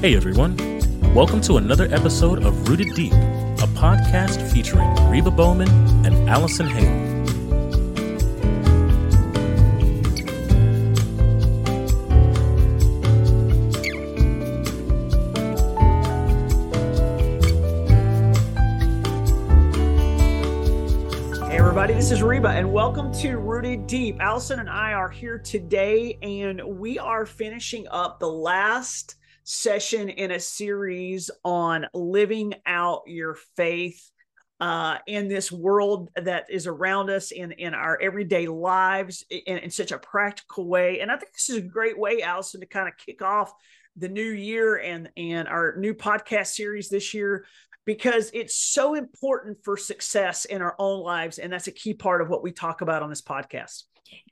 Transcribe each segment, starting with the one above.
Hey everyone, welcome to another episode of Rooted Deep, a podcast featuring Reba Bowman and Allison Hale. Everybody, this is Reba, and welcome to Rooted Deep. Allison and I are here today, and we are finishing up the last session in a series on living out your faith uh, in this world that is around us in, in our everyday lives in, in such a practical way. And I think this is a great way, Allison, to kind of kick off the new year and and our new podcast series this year because it's so important for success in our own lives and that's a key part of what we talk about on this podcast.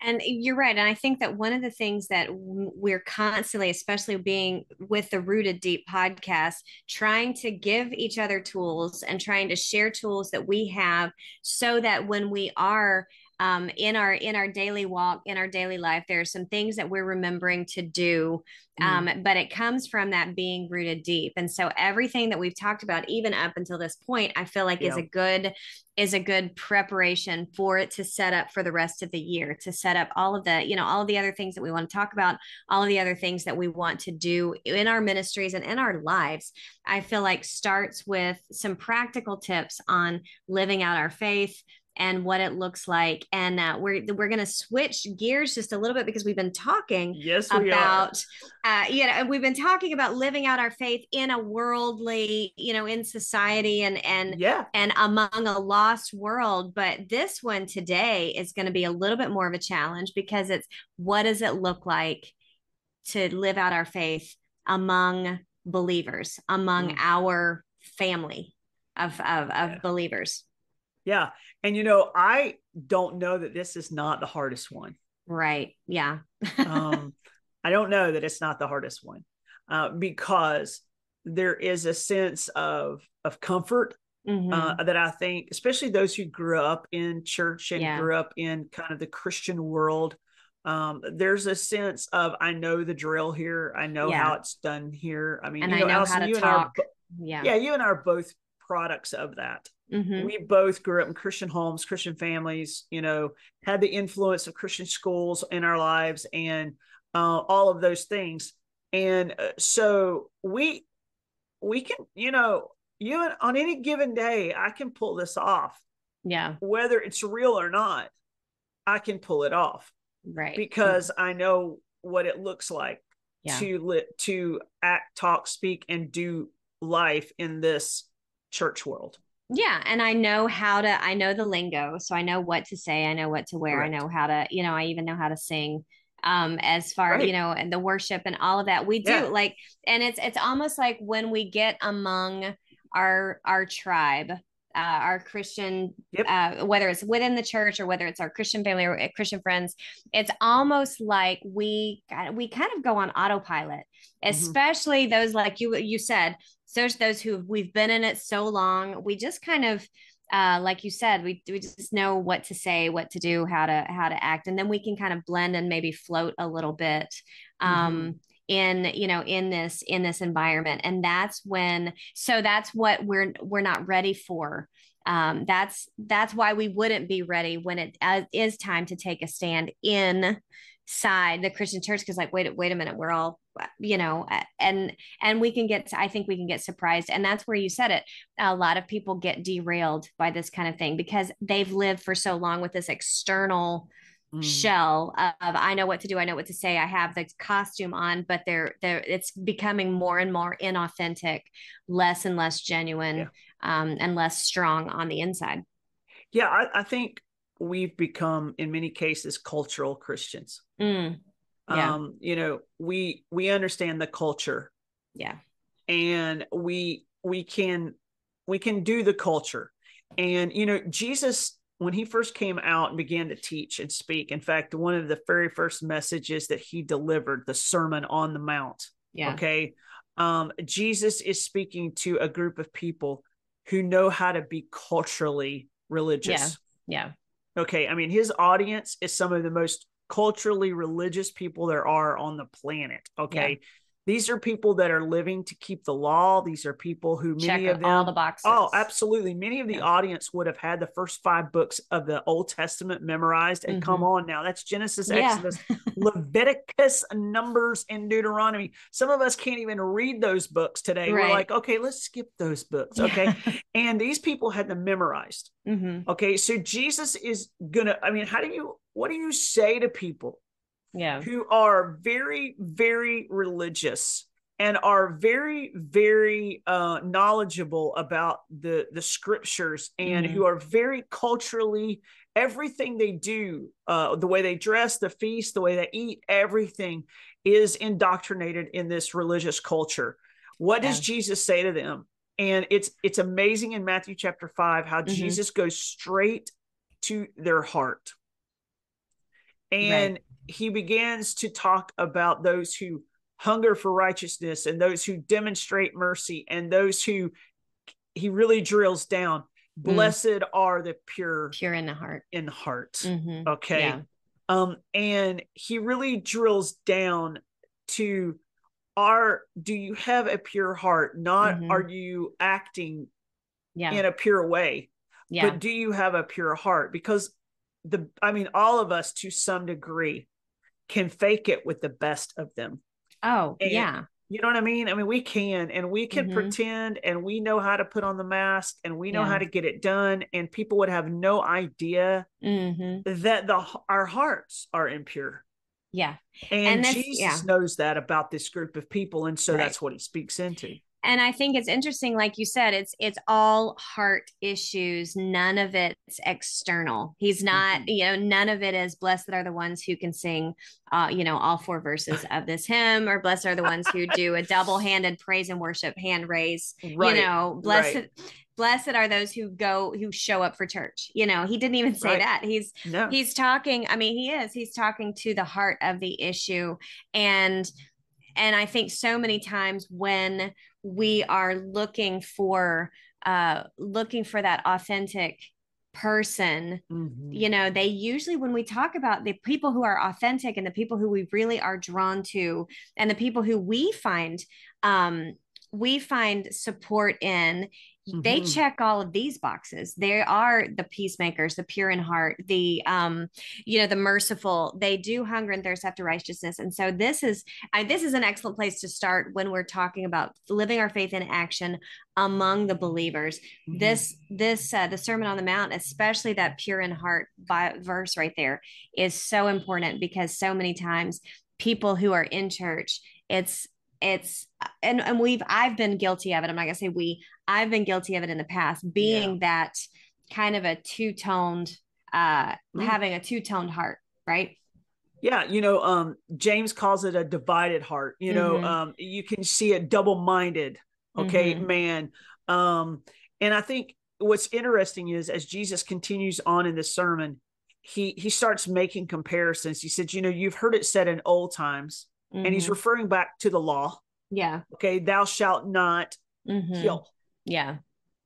And you're right and i think that one of the things that we're constantly especially being with the rooted deep podcast trying to give each other tools and trying to share tools that we have so that when we are um, in our in our daily walk in our daily life there are some things that we're remembering to do um, mm. but it comes from that being rooted deep and so everything that we've talked about even up until this point i feel like yeah. is a good is a good preparation for it to set up for the rest of the year to set up all of the you know all of the other things that we want to talk about all of the other things that we want to do in our ministries and in our lives i feel like starts with some practical tips on living out our faith and what it looks like. And uh, we're we're going to switch gears just a little bit because we've been talking yes, about uh, you know we've been talking about living out our faith in a worldly you know in society and and yeah and among a lost world. But this one today is going to be a little bit more of a challenge because it's what does it look like to live out our faith among believers among mm. our family of of, of yeah. believers yeah. And you know, I don't know that this is not the hardest one. Right. Yeah. um, I don't know that it's not the hardest one uh, because there is a sense of of comfort mm-hmm. uh, that I think, especially those who grew up in church and yeah. grew up in kind of the Christian world, um, there's a sense of I know the drill here. I know yeah. how it's done here. I mean, and you know, I know Allison, how to you talk. And I are, yeah, yeah, you and I are both products of that. Mm-hmm. We both grew up in Christian homes, Christian families, you know, had the influence of Christian schools in our lives and uh, all of those things. And uh, so we, we can, you know, you on any given day, I can pull this off. Yeah. Whether it's real or not, I can pull it off. Right. Because. I know what it looks like yeah. to to act, talk, speak, and do life in this church world yeah and i know how to i know the lingo so i know what to say i know what to wear Correct. i know how to you know i even know how to sing um as far right. you know and the worship and all of that we do yeah. like and it's it's almost like when we get among our our tribe uh, our Christian, yep. uh, whether it's within the church or whether it's our Christian family or uh, Christian friends, it's almost like we we kind of go on autopilot, mm-hmm. especially those like you you said, so those who we've been in it so long, we just kind of uh, like you said, we we just know what to say, what to do, how to how to act, and then we can kind of blend and maybe float a little bit um, mm-hmm. in you know in this in this environment, and that's when so that's what we're we're not ready for. Um, that's that's why we wouldn't be ready when it uh, is time to take a stand inside the Christian church because like wait wait a minute, we're all you know and and we can get i think we can get surprised and that's where you said it a lot of people get derailed by this kind of thing because they've lived for so long with this external mm. shell of i know what to do i know what to say i have the costume on but they're they're it's becoming more and more inauthentic less and less genuine yeah. um, and less strong on the inside yeah I, I, think we've become in many cases cultural christians. Mm. Yeah. um you know we we understand the culture. Yeah. And we we can we can do the culture. And you know jesus when he first came out and began to teach and speak in fact one of the very first messages that he delivered the sermon on the mount yeah. okay? Um jesus is speaking to a group of people who know how to be culturally religious. Yeah. Yeah okay i mean his audience is some of the most culturally religious people there are on the planet. Okay. Yeah. These are people that are living to keep the law. These are people who Check many of them all the boxes. Oh, absolutely. Many of the yeah. audience would have had the first five books of the Old Testament memorized. And mm-hmm. come on now, that's Genesis, yeah. Exodus, Leviticus, Numbers, and Deuteronomy. Some of us can't even read those books today. Right. We're like, okay, let's skip those books. Okay. and these people had them memorized. Mm-hmm. Okay. So Jesus is gonna, I mean, how do you what do you say to people yeah. who are very, very religious and are very, very uh, knowledgeable about the the scriptures and mm-hmm. who are very culturally everything they do, uh, the way they dress, the feast, the way they eat, everything is indoctrinated in this religious culture. What yeah. does Jesus say to them? And it's it's amazing in Matthew chapter five how mm-hmm. Jesus goes straight to their heart. And right he begins to talk about those who hunger for righteousness and those who demonstrate mercy and those who he really drills down mm. blessed mm. are the pure pure in the heart in the heart mm-hmm. okay yeah. um and he really drills down to are do you have a pure heart not mm-hmm. are you acting yeah. in a pure way yeah. but do you have a pure heart because the i mean all of us to some degree can fake it with the best of them. Oh, and, yeah. You know what I mean? I mean, we can, and we can mm-hmm. pretend, and we know how to put on the mask, and we know yeah. how to get it done, and people would have no idea mm-hmm. that the our hearts are impure. Yeah, and, and Jesus yeah. knows that about this group of people, and so right. that's what he speaks into and i think it's interesting like you said it's it's all heart issues none of it's external he's not mm-hmm. you know none of it is blessed are the ones who can sing uh you know all four verses of this hymn or blessed are the ones who do a double-handed praise and worship hand raise right. you know blessed right. blessed are those who go who show up for church you know he didn't even say right. that he's no. he's talking i mean he is he's talking to the heart of the issue and and i think so many times when we are looking for uh looking for that authentic person mm-hmm. you know they usually when we talk about the people who are authentic and the people who we really are drawn to and the people who we find um we find support in mm-hmm. they check all of these boxes they are the peacemakers the pure in heart the um you know the merciful they do hunger and thirst after righteousness and so this is I, this is an excellent place to start when we're talking about living our faith in action among the believers mm-hmm. this this uh, the sermon on the mount especially that pure in heart by, verse right there is so important because so many times people who are in church it's it's and and we've I've been guilty of it. I'm not gonna say we. I've been guilty of it in the past, being yeah. that kind of a two toned, uh, mm. having a two toned heart, right? Yeah, you know, um, James calls it a divided heart. You know, mm-hmm. um, you can see it double minded. Okay, mm-hmm. man. Um, and I think what's interesting is as Jesus continues on in the sermon, he he starts making comparisons. He said, you know, you've heard it said in old times mm-hmm. and he's mm-hmm. referring back to the law. Yeah. Okay. Thou shalt not mm-hmm. kill. Yeah.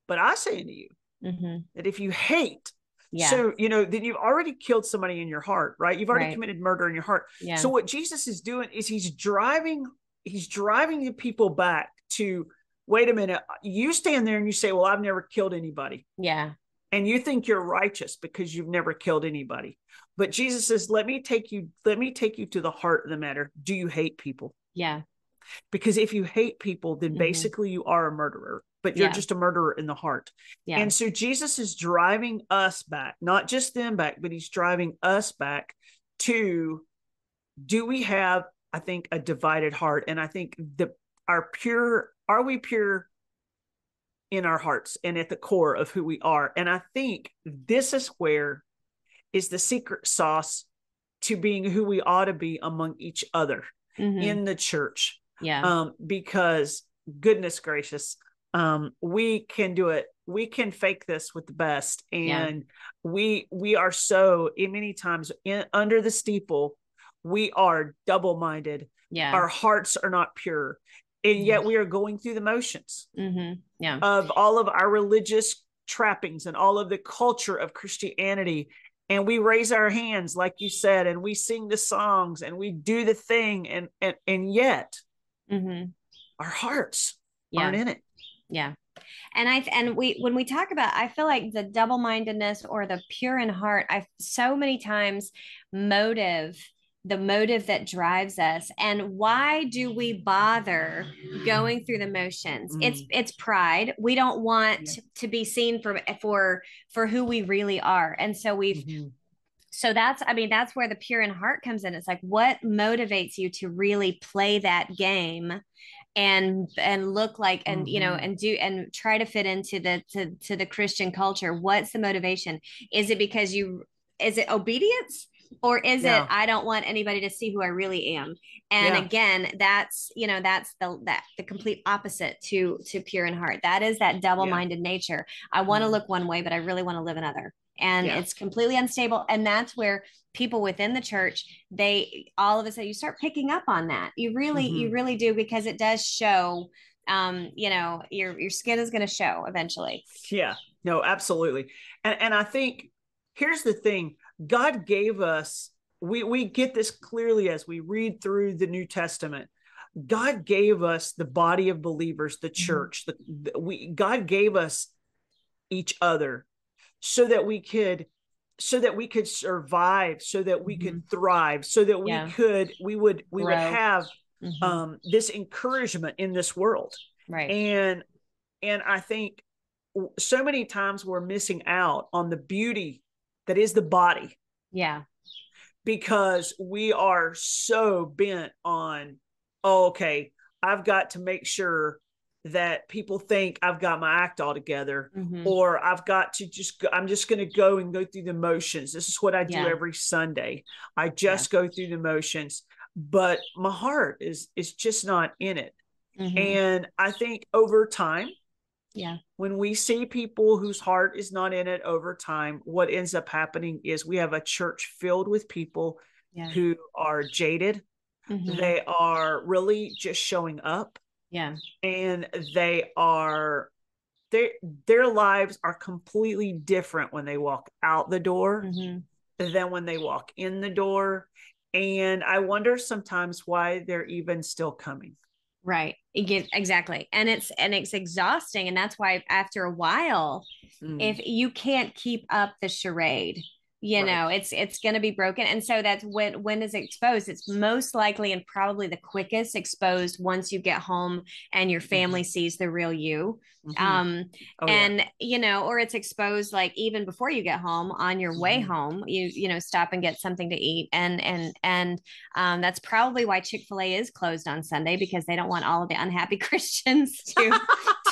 But I say unto you mm-hmm. that if you hate, yeah. So, you know, then you've already killed somebody in your heart, right? You've already right. committed murder in your heart. Yeah. So what Jesus is doing is he's driving, he's driving the people back to wait a minute. You stand there and you say, Well, I've never killed anybody. Yeah. And you think you're righteous because you've never killed anybody. But Jesus says, let me take you, let me take you to the heart of the matter. Do you hate people? Yeah. Because if you hate people, then mm-hmm. basically you are a murderer, but you're yeah. just a murderer in the heart. Yeah. And so Jesus is driving us back, not just them back, but he's driving us back to do we have, I think, a divided heart? And I think the our pure, are we pure in our hearts and at the core of who we are? And I think this is where is the secret sauce to being who we ought to be among each other mm-hmm. in the church. Yeah. Um, because goodness gracious, um, we can do it. We can fake this with the best. And yeah. we we are so in many times in under the steeple, we are double-minded. Yeah. Our hearts are not pure. And mm-hmm. yet we are going through the motions mm-hmm. yeah. of all of our religious trappings and all of the culture of Christianity and we raise our hands like you said and we sing the songs and we do the thing and and and yet mm-hmm. our hearts yeah. aren't in it yeah and i and we when we talk about i feel like the double-mindedness or the pure in heart i so many times motive the motive that drives us and why do we bother going through the motions mm. it's it's pride we don't want yeah. to be seen for for for who we really are and so we've mm-hmm. so that's i mean that's where the pure in heart comes in it's like what motivates you to really play that game and and look like and mm-hmm. you know mm-hmm. and do and try to fit into the to, to the christian culture what's the motivation is it because you is it obedience or is it i don't want anybody to see who i really am and yeah. again that's you know that's the that the complete opposite to to pure in heart that is that double-minded yeah. nature i want to mm-hmm. look one way but i really want to live another and yeah. it's completely unstable and that's where people within the church they all of a sudden you start picking up on that you really mm-hmm. you really do because it does show um you know your your skin is going to show eventually yeah no absolutely and and i think here's the thing God gave us, we, we get this clearly as we read through the New Testament. God gave us the body of believers, the mm-hmm. church. The, the, we God gave us each other so that we could so that we could survive, so that we mm-hmm. could thrive, so that we yeah. could we would we Grow. would have mm-hmm. um, this encouragement in this world. Right. And and I think so many times we're missing out on the beauty that is the body. Yeah. Because we are so bent on, oh, okay, I've got to make sure that people think I've got my act all together, mm-hmm. or I've got to just, I'm just going to go and go through the motions. This is what I do yeah. every Sunday. I just yeah. go through the motions, but my heart is, is just not in it. Mm-hmm. And I think over time, yeah. When we see people whose heart is not in it over time, what ends up happening is we have a church filled with people yeah. who are jaded. Mm-hmm. They are really just showing up. Yeah. And they are their their lives are completely different when they walk out the door mm-hmm. than when they walk in the door. And I wonder sometimes why they're even still coming. Right. exactly. And it's and it's exhausting. And that's why after a while, mm. if you can't keep up the charade, you right. know it's it's going to be broken and so that's when when is it exposed it's most likely and probably the quickest exposed once you get home and your family mm-hmm. sees the real you mm-hmm. um oh, and yeah. you know or it's exposed like even before you get home on your way mm-hmm. home you you know stop and get something to eat and and and um that's probably why chick-fil-a is closed on sunday because they don't want all of the unhappy christians to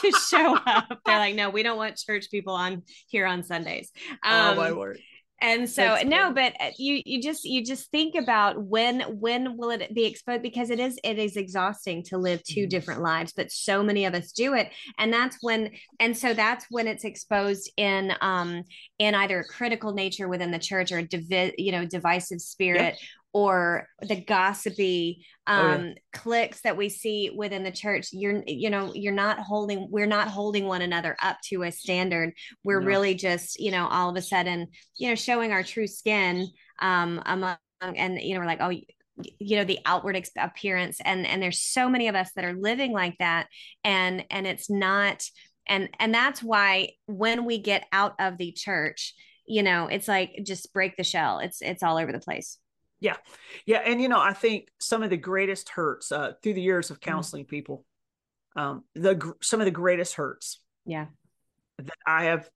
to show up they're like no we don't want church people on here on sundays um, oh my um, word and so That's no but uh, you you just you just think about when when will it be exposed? Because it is it is exhausting to live 2 mm-hmm. different lives but so many of us do it. And that's when and so that's when it's exposed in um in either a critical nature within the church or a divi- you know divisive spirit or the gossipy um, oh, yeah. Um, cliques that we see within the church you're you know you're not holding we're not holding one another up to a standard. We're no. really just you know all of a sudden you know showing our true skin um among and you know we're like oh you know the outward appearance. And and there's so many of us that are living like that. And and it's not and and that's why when we get out of the church you know it's like just break the shell. It's it's all over the place yeah. Yeah. And, you know, I think some of the greatest hurts uh, through the years of mm-hmm. counseling mm-hmm. people, um, the some of the greatest hurts yeah that I have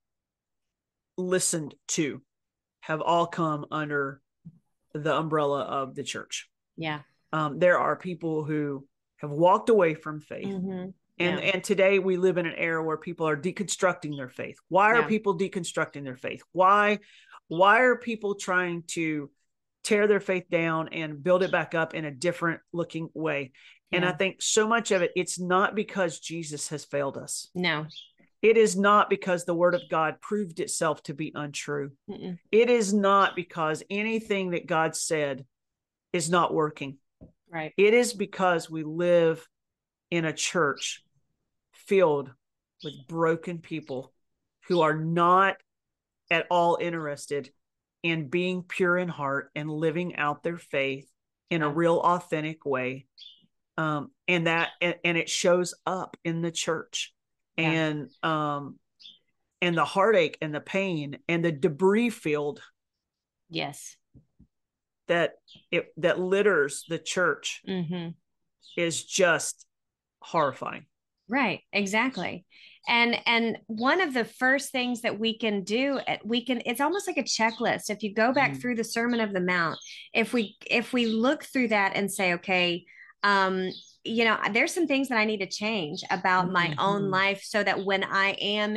listened to have all come under the umbrella of the church. Yeah. Um, there are people who have walked away from faith. Mm-hmm. And, yeah. and today we live in an era where people are deconstructing their faith. Why are yeah. people deconstructing their faith? Why why are people trying to tear their faith down and build it back up in a different looking way. Yeah. And I think so much of it, it's not because Jesus has failed us. No. It is not because the word of God proved itself to be untrue. Mm-mm. It is not because anything that God said is not working. Right. It is because we live in a church filled with broken people who are not at all interested and being pure in heart and living out their faith in a real authentic way. Um, and that and, and, it shows up in the church yeah. and um and the heartache and the pain and the debris field yes. that it that litters the church mm-hmm. is just horrifying. Right exactly and and one of the first things that we can do eh, we can it's almost like a checklist if you go back mm. through the sermon of the mount if we if we look through that and say okay um you know there's some things that i need to change about mm-hmm. my own mm-hmm. life so that when i am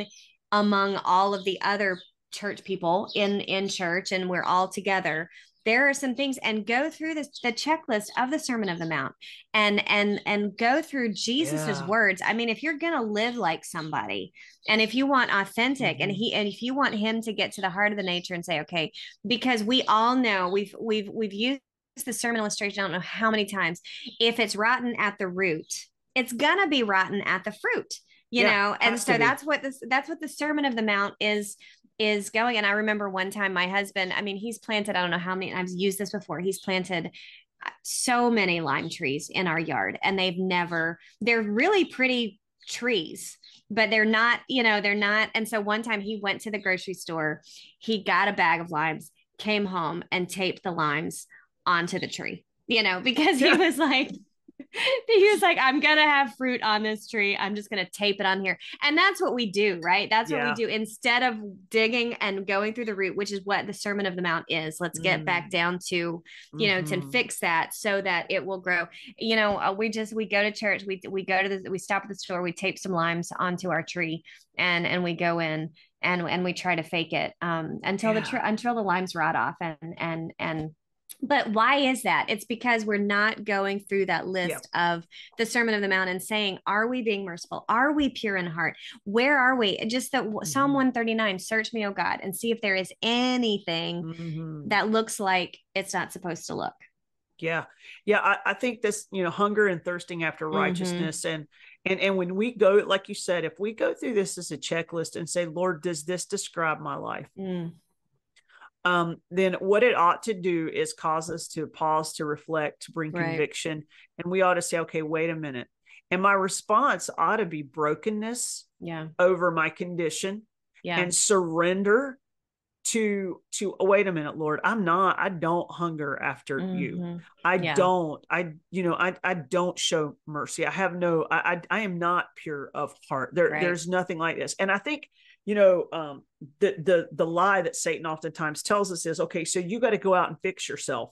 among all of the other church people in in church and we're all together there are some things and go through this the checklist of the sermon of the mount and and and go through jesus's yeah. words i mean if you're gonna live like somebody and if you want authentic mm-hmm. and he and if you want him to get to the heart of the nature and say okay because we all know we've we've we've used the sermon illustration i don't know how many times if it's rotten at the root it's gonna be rotten at the fruit you yeah, know and so that's what this that's what the sermon of the mount is is going. And I remember one time my husband, I mean, he's planted, I don't know how many, I've used this before, he's planted uh, so many lime trees in our yard and they've never, they're really pretty trees but they're not you know they're not and so one time he went to the grocery store he got a bag of limes came home and taped the limes onto the tree you know because he was like he was like, I'm gonna have fruit on this tree. I'm just gonna tape it on here. And that's what we do, right? That's what yeah. we do. Instead of digging and going through the root, which is what the Sermon of the Mount is, let's get mm. back down to, you know, mm-hmm. to fix that so that it will grow. You know, uh, we just we go to church, we we go to the we stop at the store, we tape some limes onto our tree and and we go in and and we try to fake it um until yeah. the tr- until the limes rot off and and and but why is that it's because we're not going through that list yeah. of the sermon of the mount and saying are we being merciful are we pure in heart where are we just that mm-hmm. psalm 139 search me oh god and see if there is anything mm-hmm. that looks like it's not supposed to look yeah yeah I, I, think this you know hunger and thirsting after mm-hmm. righteousness mm-hmm. and and and when we go like you said if we go through this as a checklist and say lord does this describe my life mm um, then what it ought to do is cause us to pause, to reflect, to bring right. conviction. And we ought to say, okay, wait a minute. And my response ought to be brokenness yeah. over my condition yeah. and surrender to to oh, wait a minute lord i'm not i don't hunger after mm-hmm. you i yeah. don't i you know i i don't show mercy i have no i i, I am not pure of heart there right. there's nothing like this and i think you know um, the the the lie that satan oftentimes tells us is okay so you got to go out and fix yourself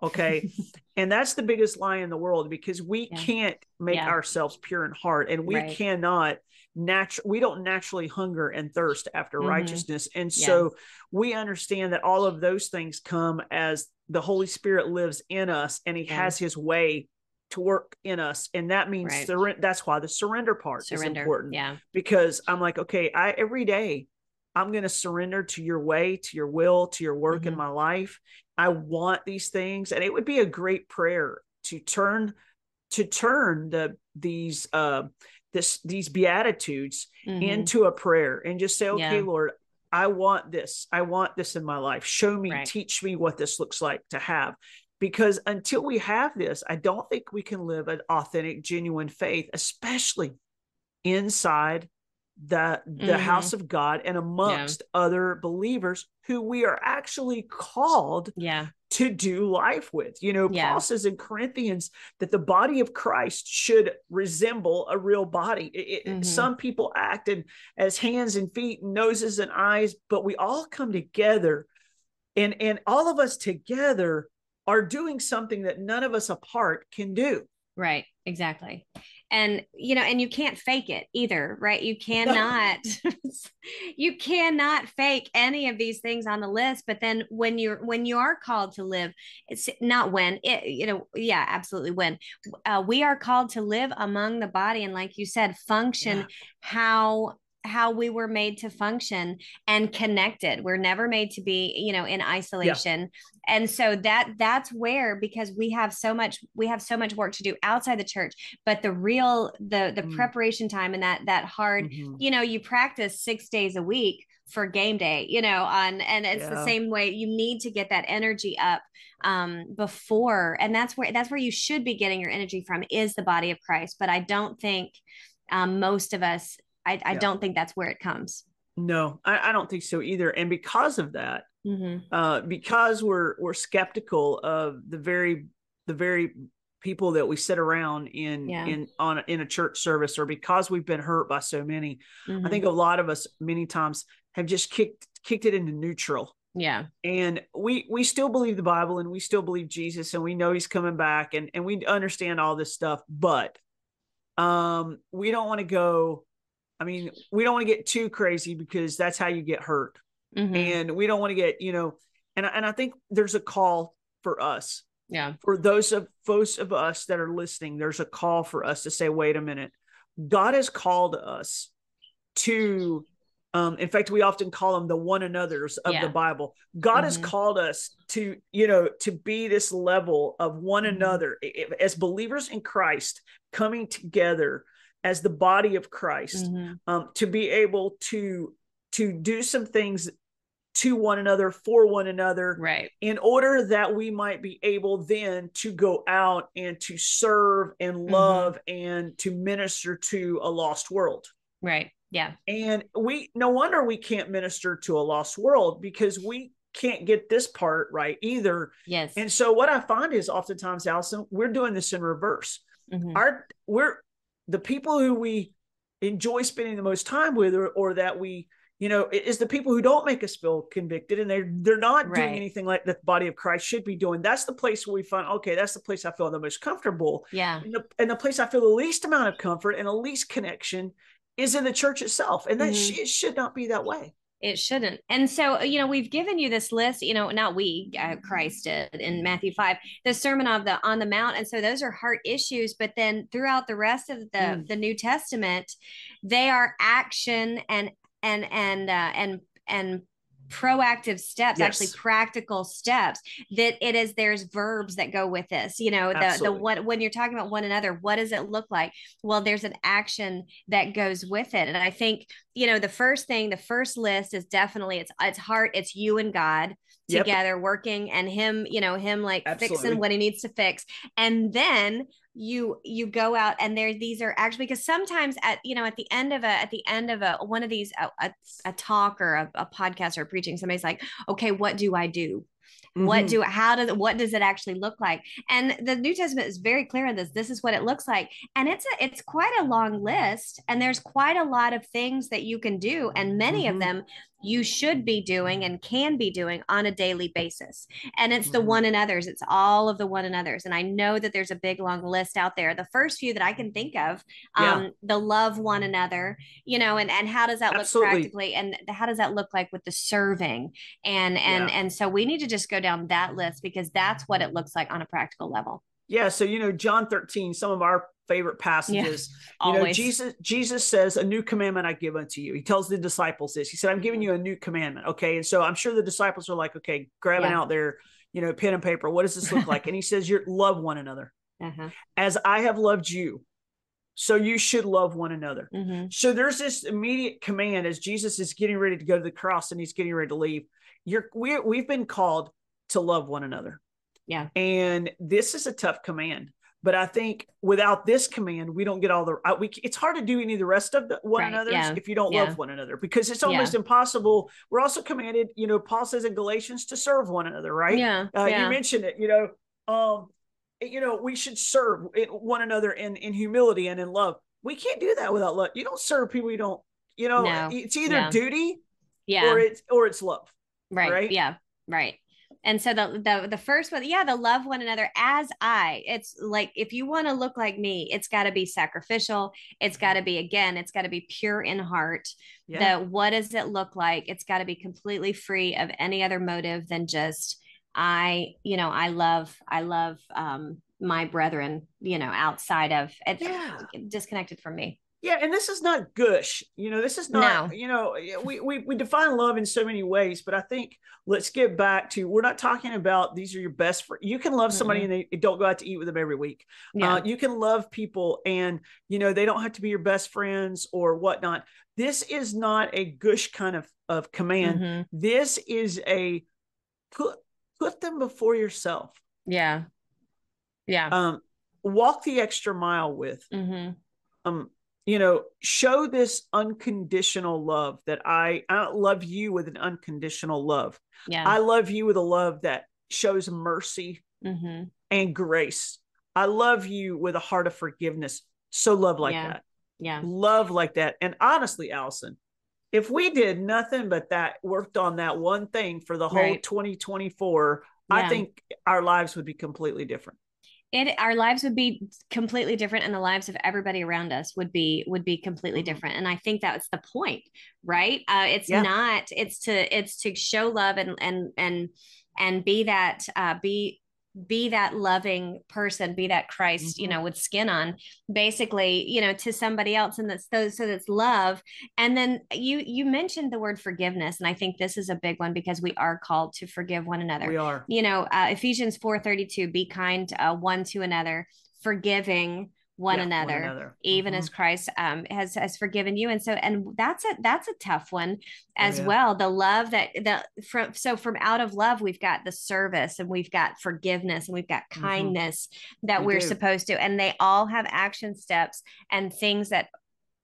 okay and that's the biggest lie in the world because we yeah. can't make yeah. ourselves pure in heart and we right. cannot natural we don't naturally hunger and thirst after mm-hmm. righteousness and yeah. so we understand that all of those things come as the holy spirit lives in us and he has his way to work in us and that means right. sur- that's why the surrender part surrender. is important yeah because i'm like okay i every day i'm going to surrender to your way to your will to your work mm-hmm. in my life i want these things and it would be a great prayer to turn to turn the these uh this these beatitudes mm-hmm. into a prayer and just say okay yeah. lord I want this. I want this in my life. Show me, right. teach me what this looks like to have because until we have this, I don't think we can live an authentic, genuine faith, especially inside the the mm-hmm. house of God and amongst yeah. other believers who we are actually called yeah. to do life with. You know, yeah. Paul says in Corinthians that the body of Christ should resemble a real body. It, mm-hmm. Some people act in, as hands and feet, and noses and eyes, but we all come together and and all of us together are doing something that none of us apart can do. Right, exactly. And you know, and you can't fake it either, right? You cannot you cannot fake any of these things on the list, but then when you're when you are called to live, it's not when it you know, yeah, absolutely when. Uh, we are called to live among the body and like you said, function yeah. how how we were made to function and connected we're never made to be you know in isolation yeah. and so that that's where because we have so much we have so much work to do outside the church but the real the the mm. preparation time and that that hard mm-hmm. you know you practice 6 days a week for game day you know on and it's yeah. the same way you need to get that energy up um before and that's where that's where you should be getting your energy from is the body of christ but i don't think um most of us i, I yeah. don't think that's where it comes no I, I don't think so either and because of that mm-hmm. uh because we're we're skeptical of the very the very people that we sit around in yeah. in on in a church service or because we've been hurt by so many mm-hmm. i think a lot of us many times have just kicked kicked it into neutral yeah and we we still believe the bible and we still believe jesus and we know he's coming back and and we understand all this stuff but um we don't want to go i mean we don't want to get too crazy because that's how you get hurt mm-hmm. and we don't want to get you know and and i think there's a call for us yeah for those of those of us that are listening there's a call for us to say wait a minute god has called us to um in fact we often call them the one another's of yeah. the bible god mm-hmm. has called us to you know to be this level of one mm-hmm. another as believers in christ coming together as the body of christ mm-hmm. um to be able to to do some things to one another for one another right in order that we might be able then to go out and to serve and mm-hmm. love mm-hmm. and to minister to a lost world right yeah and we no wonder we can't minister to a lost world because we can't get this part right either yes and so what i find is oftentimes allison we're doing this in reverse mm-hmm. our we're the people who we enjoy spending the most time with or, or that we you know, is the people who don't make us feel convicted and they're they're not right. doing anything like the body of Christ should be doing. That's the place where we find okay, that's the place I feel the most comfortable. Yeah. And the, and the place I feel the least amount of comfort and the least connection is in the church itself. And that mm-hmm. sh- it should not be that way. It shouldn't. And so, you know, we've given you this list, you know, not we, uh, Christ did in Matthew 5, the sermon of the on the mount. And so those are heart issues, but then throughout the rest of the mm. the New Testament, they are action and and and uh, and and proactive steps yes. actually practical steps that it is there's verbs that go with this you know the the what when you're talking about one another what does it look like well there's an action that goes with it and i think you know the first thing the first list is definitely it's it's heart it's you and god together yep. working and him you know him like Absolutely. fixing what he needs to fix and then you you go out and there these are actually because sometimes at you know at the end of a at the end of a one of these a, a, a talk or a, a podcast or preaching somebody's like okay what do i do Mm-hmm. What do how does what does it actually look like? And the New Testament is very clear on this. This is what it looks like. And it's a it's quite a long list and there's quite a lot of things that you can do and many mm-hmm. of them you should be doing and can be doing on a daily basis. And it's the mm-hmm. one another's, it's all of the one another's. And I know that there's a big long list out there. The first few that I can think of, yeah. um, the love one another, you know, and, and how does that Absolutely. look practically? And how does that look like with the serving? And and yeah. and so we need to just go down that list because that's what it looks like on a practical level. Yeah. So, you know, John 13, some of our favorite passages. Yeah, you know, Jesus, Jesus says, a new commandment I give unto you. He tells the disciples this. He said, I'm giving you a new commandment. Okay. And so I'm sure the disciples are like, okay, grabbing yeah. out their, you know, pen and paper. What does this look like? and he says, you love one another. Uh-huh. As I have loved you, so you should love one another. Mm-hmm. So there's this immediate command as Jesus is getting ready to go to the cross and he's getting ready to leave. You're we we've been called to love one another. Yeah. And this is a tough command. But I think without this command, we don't get all the. We it's hard to do any of the rest of the one right, another yeah, if you don't yeah. love one another because it's almost yeah. impossible. We're also commanded, you know, Paul says in Galatians to serve one another, right? Yeah, uh, You mentioned it, you know, um, you know, we should serve one another in in humility and in love. We can't do that without love. You don't serve people you don't. You know, no. it's either duty, yeah, or it's or it's love, right? Right. Yeah. Right and so the, the the first one yeah the love one another as i it's like if you want to look like me it's got to be sacrificial. It's got to be again it's got to be pure in heart. Yeah. the what does it look like? It's got to be completely free of any other motive than just i you know i love i love um my brethren you know outside of it's yeah. disconnected from me yeah and this is not gush you know this is not no. you know we, we we define love in so many ways but i think let's get back to we're not talking about these are your best friends you can love somebody mm-hmm. and they don't go out to eat with them every week yeah. Uh, you can love people and you know they don't have to be your best friends or whatnot this is not a gush kind of of command mm-hmm. this is a put put them before yourself yeah yeah um walk the extra mile with mm-hmm. um you know show this unconditional love that i i love you with an unconditional love yeah i love you with a love that shows mercy mm-hmm. and grace i love you with a heart of forgiveness so love like yeah. that yeah love like that and honestly allison if we did nothing but that worked on that one thing for the whole right. 2024 yeah. i think our lives would be completely different it our lives would be completely different and the lives of everybody around us would be would be completely mm-hmm. different and i think that's the point right uh, it's yeah. not it's to it's to show love and and and and be that uh, be be that loving person be that christ mm-hmm. you know with skin on basically you know to somebody else and that's those so that's love. And then you you mentioned the word forgiveness and i think this is a big one because we are called to forgive one another. We are. You know uh, ephesians 4.32 be kind uh, one to another forgiving one, yeah, another, one another, even mm-hmm. as Christ um, has has forgiven you. And so, and that's a that's a tough one as oh, yeah. well. The love that the from so from out of love, we've got the service and we've got forgiveness and we've got mm-hmm. kindness mm-hmm. that we are supposed to, and they all have action steps and things that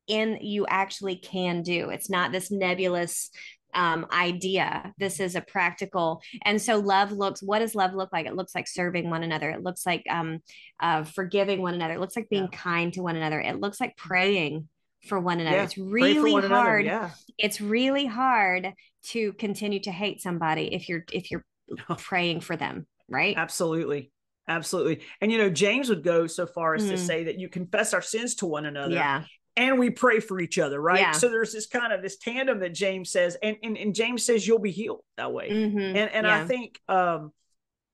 in you actually can do. It's not this nebulous um, idea. This is a practical. And so love looks, what does love look like? It looks like serving one another. It looks like um, uh, forgiving one another. It looks like being yeah. kind to one another. It looks like praying for one another. Yeah, it's really hard. Yeah. It's really hard to continue to hate somebody if you're, if you're praying for them. Right. Absolutely. Absolutely. And you know, James would go so far as mm. to say that you confess our sins to one another. Yeah and we pray for each other, right? Yeah. So there's this kind of this tandem that James says, and and, and James says you'll be healed that way. Mm-hmm. And and yeah. I think um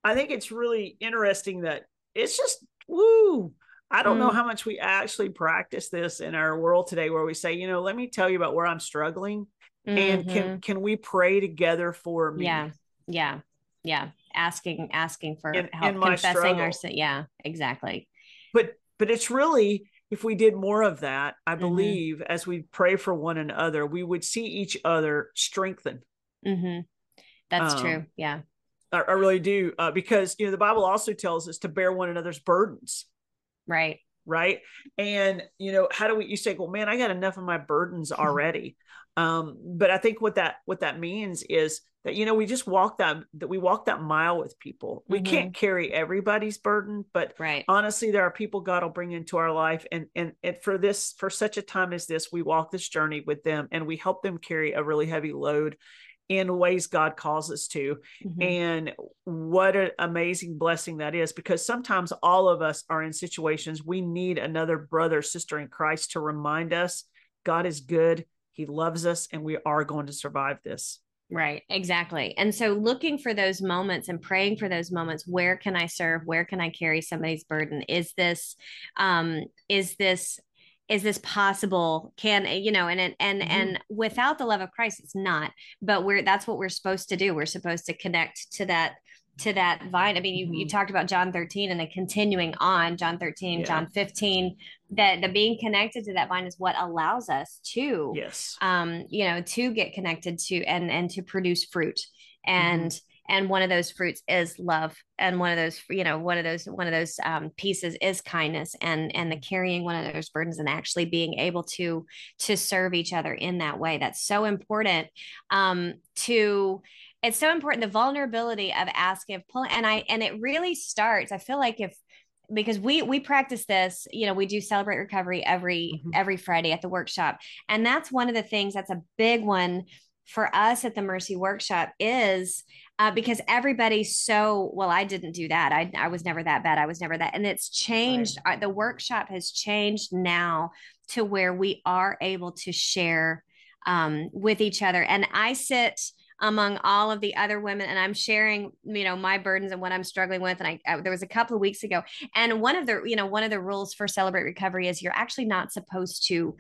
I think it's really interesting that it's just woo. I don't mm. know how much we actually practice this in our world today where we say, you know, let me tell you about where I'm struggling mm-hmm. and can mm-hmm. can we pray together for me? Yeah. Yeah. Yeah. Asking asking for in, help in confessing our sin. Yeah, exactly. But but it's really if we did more of that, I mm-hmm. believe mm-hmm. as we pray for one another, we would see each other strengthen. Mm-hmm. That's um, true. Yeah. I, I really do. Uh, because, you know, the Bible also tells us to bear one another's burdens. Right. Right. And, you know, how do we, you say, well, man, I got enough of my burdens already. Um, but I think what that, what that means is that you know we just walk that that we walk that mile with people we mm-hmm. can't carry everybody's burden but right. honestly there are people god will bring into our life and and and for this for such a time as this we walk this journey with them and we help them carry a really heavy load in ways god calls us to mm-hmm. and what an amazing blessing that is because sometimes all of us are in situations we need another brother sister in christ to remind us god is good he loves us and we are going to survive this Right, exactly. And so looking for those moments and praying for those moments, where can I serve? Where can I carry somebody's burden? Is this um is this is this possible can you know and and and, mm-hmm. and without the love of christ it's not but we're that's what we're supposed to do we're supposed to connect to that to that vine. I mean, you, mm-hmm. you talked about John 13 and then continuing on John 13, yeah. John 15, that the being connected to that vine is what allows us to, yes, um, you know, to get connected to and, and to produce fruit. And, mm-hmm. and one of those fruits is love. And one of those, you know, one of those, one of those um, pieces is kindness and, and the carrying one of those burdens and actually being able to, to serve each other in that way. That's so important um, to, it's so important the vulnerability of asking of pulling and i and it really starts i feel like if because we we practice this you know we do celebrate recovery every mm-hmm. every friday at the workshop. And that's one of the things that's a big one for us at the mercy workshop is uh, because everybody's so well i didn't do that. I, I was never that bad. I was never that. And it's changed right. uh, the workshop has changed now to where we are able to share um, with each other. And i sit among all of the other women and i'm sharing you know my burdens and what i'm struggling with and I, I, there was a couple of weeks ago and one of the you know one of the rules for celebrate recovery is you're actually not supposed to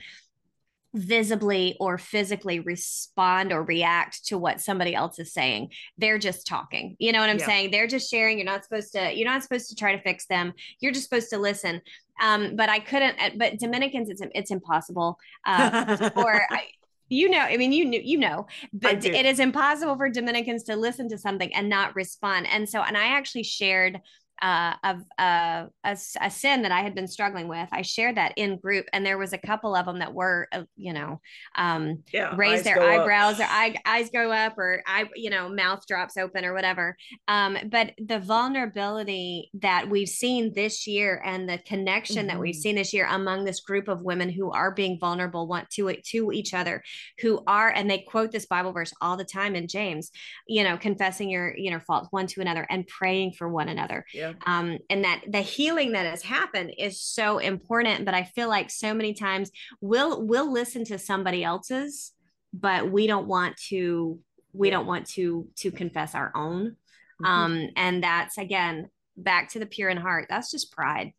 visibly or physically respond or react to what somebody else is saying. They're just talking. You know what i'm yeah. saying? They're just sharing. You're not supposed to you're not supposed to try to fix them. You're just supposed to listen. Um but i couldn't but dominicans it's it's impossible uh or I, you know i mean you knew you know but it is impossible for dominicans to listen to something and not respond. And so and i actually shared uh, of uh, a, a, sin that I had been struggling with. I shared that in group, and there was a couple of them that were, uh, you know, um, yeah, raise their eyebrows, or eye, eyes go up, or I, you know, mouth drops open, or whatever. Um, but the vulnerability that we've seen this year, and the connection mm-hmm. that we've mm-hmm. seen this year among this group of women who are being vulnerable, want to to each other, who are, and they quote this Bible verse all the time in James, you know, confessing your, you know, faults one to another and praying for one another. Yeah um, and that the healing that has happened is so important but i feel like so many times we'll we'll listen to somebody else's but we don't want to we don't want to to confess our own mm-hmm. um and that's again back to the pure in heart that's just pride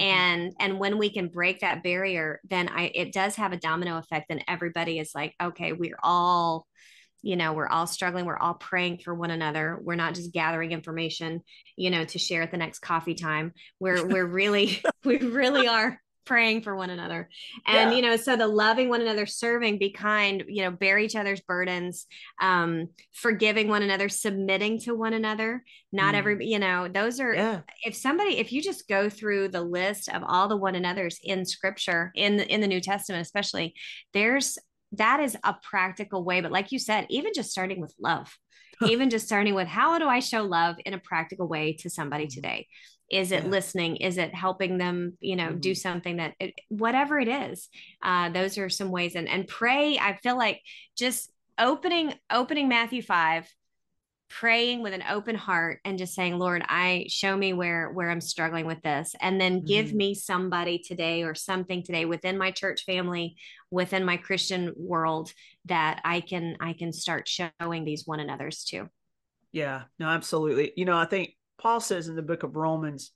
mm-hmm. and and when we can break that barrier then i it does have a domino effect and everybody is like okay we're all you know we're all struggling we're all praying for one another we're not just gathering information you know to share at the next coffee time we're we're really we really are praying for one another and yeah. you know so the loving one another serving be kind you know bear each other's burdens um forgiving one another submitting to one another not mm. every you know those are yeah. if somebody if you just go through the list of all the one another's in scripture in the in the new testament especially there's that is a practical way. But like you said, even just starting with love, even just starting with how do I show love in a practical way to somebody mm-hmm. today? Is it yeah. listening? Is it helping them, you know, mm-hmm. do something that it, whatever it is? Uh, those are some ways. And and pray. I feel like just opening opening Matthew five praying with an open heart and just saying lord i show me where where i'm struggling with this. And then give mm-hmm. me somebody today or something today within my church family within my christian world that i can i can start showing these one another's to. Yeah no absolutely. You know i think paul says in the book of romans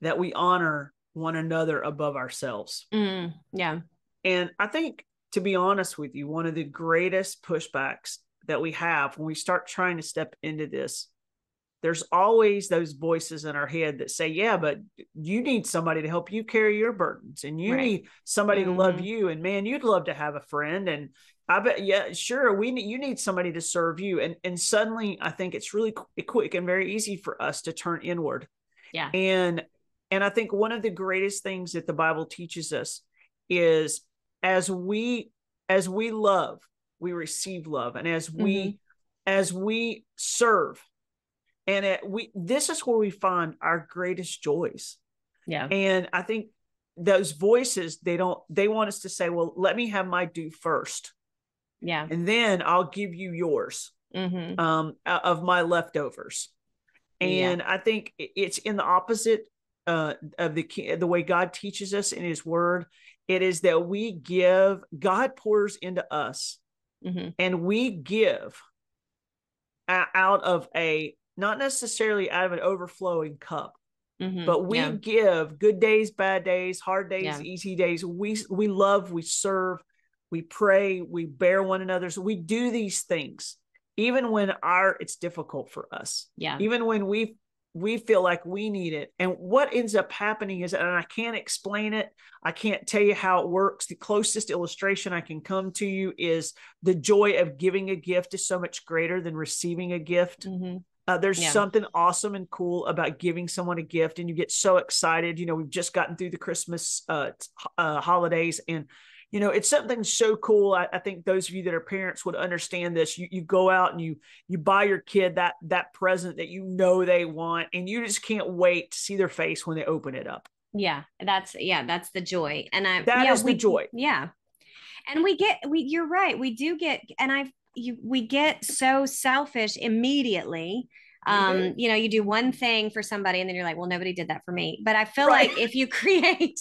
that we honor one another above ourselves. Mm, yeah. And i think to be honest with you one of the greatest pushbacks that we have when we start trying to step into this there's always those voices in our head that say yeah but you need somebody to help you carry your burdens and you right. need somebody mm-hmm. to love mm-hmm. you and man you'd love to have a friend and i bet yeah sure we need you need somebody to serve you and and suddenly i think it's really quick and very easy for us to turn inward yeah and and i think one of the greatest things that the bible teaches us is as we as we love we receive love and as we mm-hmm. as we serve and it, we this is where we find our greatest joys yeah and i think those voices they don't they want us to say well let me have my due first yeah and then i'll give you yours mm-hmm. um of my leftovers and yeah. i think it's in the opposite uh of the the way god teaches us in his word it is that we give god pours into us mm-hmm. and we give out of a not necessarily out of an overflowing cup mm-hmm. but we yeah. give good days bad days hard days yeah. easy days we we love we serve we pray we bear one another so we do these things even when our it's difficult for us yeah even when we we feel like we need it. And what ends up happening is, and I can't explain it, I can't tell you how it works. The closest illustration I can come to you is the joy of giving a gift is so much greater than receiving a gift. Mm-hmm. Uh, there's yeah. something awesome and cool about giving someone a gift, and you get so excited. You know, we've just gotten through the Christmas uh, uh, holidays, and you know it's something so cool I, I, think those of you that are parents would understand this. You, you go out and you you buy your kid that that present that you know they want and you just can't wait to see their face when they open it up. Yeah that's yeah that's the joy. And i that yeah, is we, the joy. yeah. And we get we you're right we do get and i you we get so selfish immediately. Um mm-hmm. you know you do one thing for somebody and then you're like well nobody did that for me. But i feel right. like if you create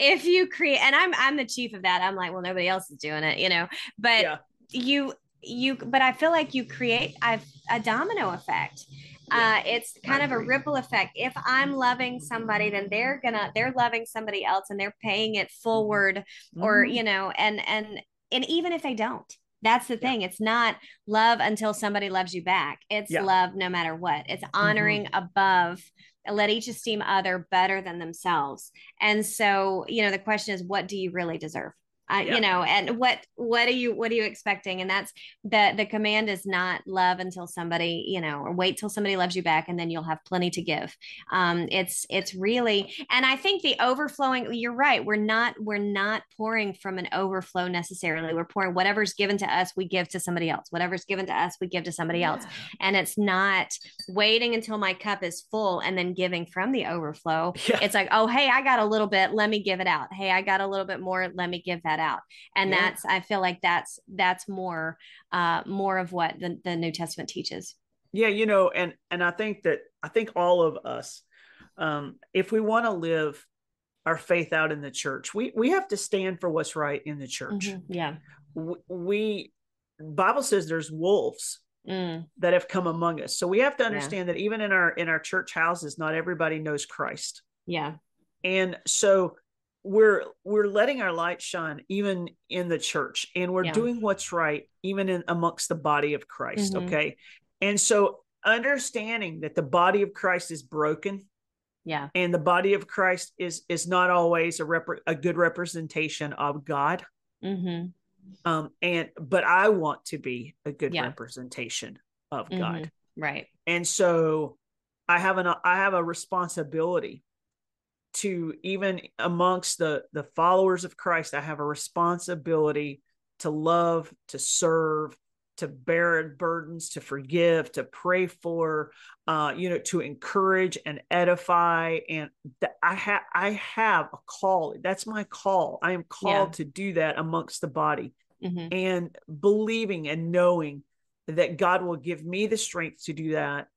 if you create and i'm i'm the chief of that i'm like well nobody else is doing it you know but yeah. you you but i feel like you create I've, a domino effect uh, it's kind of a ripple effect if i'm loving somebody then they're gonna they're loving somebody else and they're paying it forward mm-hmm. or you know and and and even if they don't that's the thing yeah. it's not love until somebody loves you back it's yeah. love no matter what it's mm-hmm. honoring mm-hmm. above let each esteem other better than themselves. And so you know the question is what do you really deserve uh, yeah. you know and what what are you what are you expecting? And that's the the command is not love until somebody you know or wait till somebody loves you back and then you'll have plenty to give. Um it's it's really and i think the overflowing you're right we're not we're not pouring from an overflow necessarily. We're pouring whatever's given to us we give to somebody else. Whatever's given to us we give to somebody yeah. else and it's not waiting until my cup is full and then giving from the overflow. Yeah. it's like oh hey i got a little bit let me give it out. Hey i got a little bit more let me give that out and yeah. that's i feel like that's that's more uh more of what the, the new testament teaches yeah you know and and i think that i think all of us um if we want to live our faith out in the church we we have to stand for what's right in the church mm-hmm. yeah we bible says there's wolves mm. that have come among us so we have to understand yeah. that even in our in our church houses not everybody knows christ yeah and so we're we're letting our light shine even in the church and we're yeah. doing what's right even in amongst the body of christ mm-hmm. okay and so understanding that the body of christ is broken yeah and the body of christ is is not always a rep- a good representation of god mm-hmm. um and but i want to be a good yeah. representation of mm-hmm. god right and so i have an i have a responsibility to even amongst the the followers of Christ, I have a responsibility to love, to serve, to bear burdens, to forgive, to pray for, uh, you know, to encourage and edify. And th- I have I have a call. That's my call. I am called yeah. to do that amongst the body, mm-hmm. and believing and knowing that God will give me the strength to do that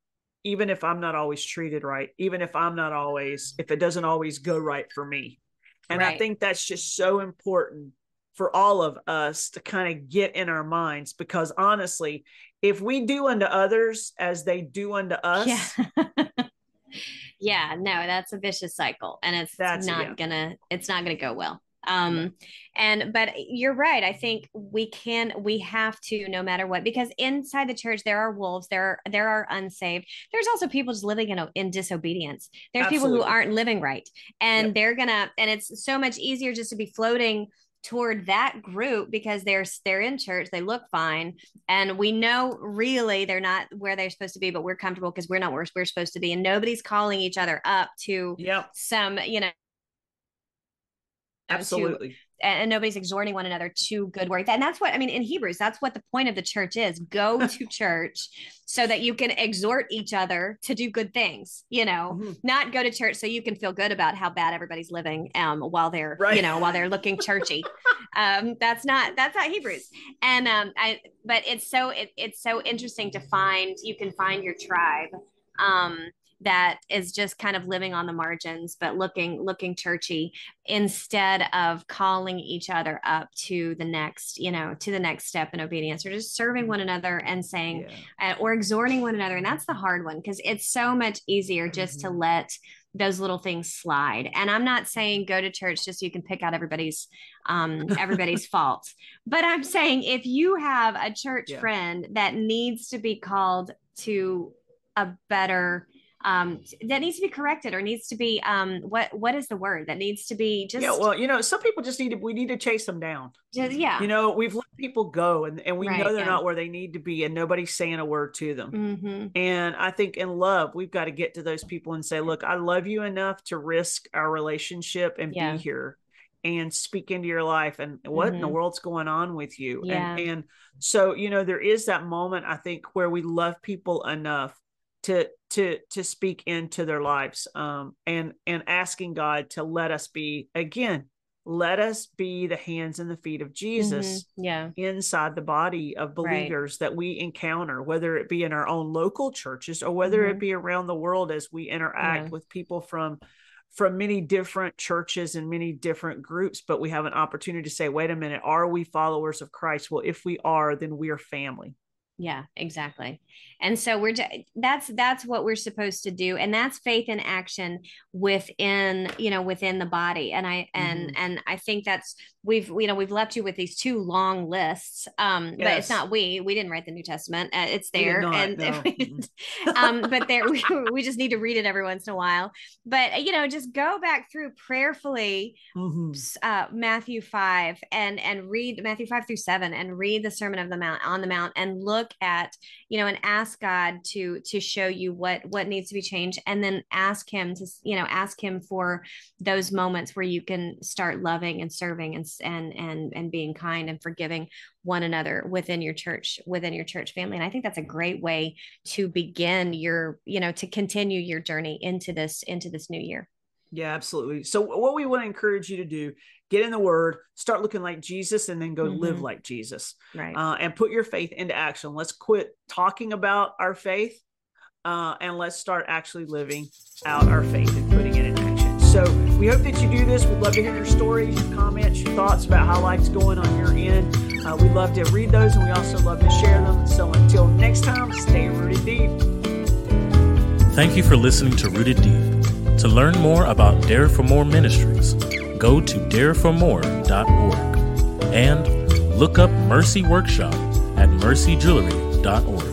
even if I'm not always treated right, even if I'm not always, if it doesn't always go right for me. And right. I think that's just so important for all of us to kind of get in our minds because honestly, if we do unto others as they do unto us. Yeah. yeah, no, that's a vicious cycle and it's that's, not yeah. gonna, it's not gonna go well um and but you're right i think we can we have to no matter what because inside the church there are wolves there are there are unsaved there's also people just living in in disobedience there's Absolutely. people who aren't living right and yep. they're gonna and it's so much easier just to be floating toward that group because they're they're in church they look fine and we know really they're not where they're supposed to be but we're comfortable because we're not where we're supposed to be and nobody's calling each other up to yep. some you know absolutely. to, and nobody's exhorting one another to good work and that's what i mean in hebrews that's what the point of the church is. Go to church so that you can exhort each other to do good things you know mm-hmm. not go to church so you can feel good about how bad everybody's living um while they're right. you know while they're looking churchy. Um that's not that's not hebrews. And um i but it's so it, it's so interesting to find you can find your tribe um that is just kind of living on the margins but looking looking churchy instead of calling each other up to the next you know to the next step in obedience or just serving one another and saying yeah. uh, or exhorting one another and that's the hard one because it's so much easier just mm-hmm. to let those little things slide and i'm not saying go to church just so you can pick out everybody's um everybody's faults but i'm saying if you have a church yeah. friend that needs to be called to a better um, that needs to be corrected or needs to be um, what what is the word that needs to be just yeah well you know some people just need to we need to chase them down just, yeah you know we've let people go and, and we right, know they're yeah. not where they need to be and nobody's saying a word to them mm-hmm. and i think in love we've got to get to those people and say look i love you enough to risk our relationship and yeah. be here and speak into your life and what mm-hmm. in the mm-hmm. world's going on with you yeah. and and so you know there is that moment i think where we love people enough to to to speak into their lives um and and asking god to let us be again let us be the hands and the feet of jesus mm-hmm. yeah inside the body of believers right. that we encounter whether it be in our own local churches or whether mm-hmm. it be around the world as we interact yeah. with people from from many different churches and many different groups, but we have an opportunity to say, wait a minute, are we followers of Christ? Well, if we are, then we are family yeah exactly and so we're that's that's what we're supposed to do and that's faith in action within you know within the body and i and mm-hmm. and i think that's we've you know we've left you with these two long lists um yes. but it's not we we didn't write the new testament uh, it's there not, and no. Um but there we, we just need to read it every once in a while but you know just go back through prayerfully mm-hmm. uh matthew 5 and and read matthew 5 through 7 and read the sermon of the mount on the mount and look at you know and ask god to to show you what what needs to be changed and then ask him to you know ask him for those moments where you can start loving and serving and and and and being kind and forgiving one another within your church within your church family and i think that's a great way to begin your you know to continue your journey into this into this new year yeah, absolutely. So, what we want to encourage you to do get in the word, start looking like Jesus, and then go mm-hmm. live like Jesus. Right. Uh, and put your faith into action. Let's quit talking about our faith uh, and let's start actually living out our faith and putting it in action. So, we hope that you do this. We'd love to hear your stories, your comments, your thoughts about how life's going on your end. Uh, we'd love to read those and we also love to share them. So, until next time, stay rooted deep. Thank you for listening to Rooted Deep. To learn more about Dare for More Ministries, go to dareformore.org and look up Mercy Workshop at mercyjewelry.org.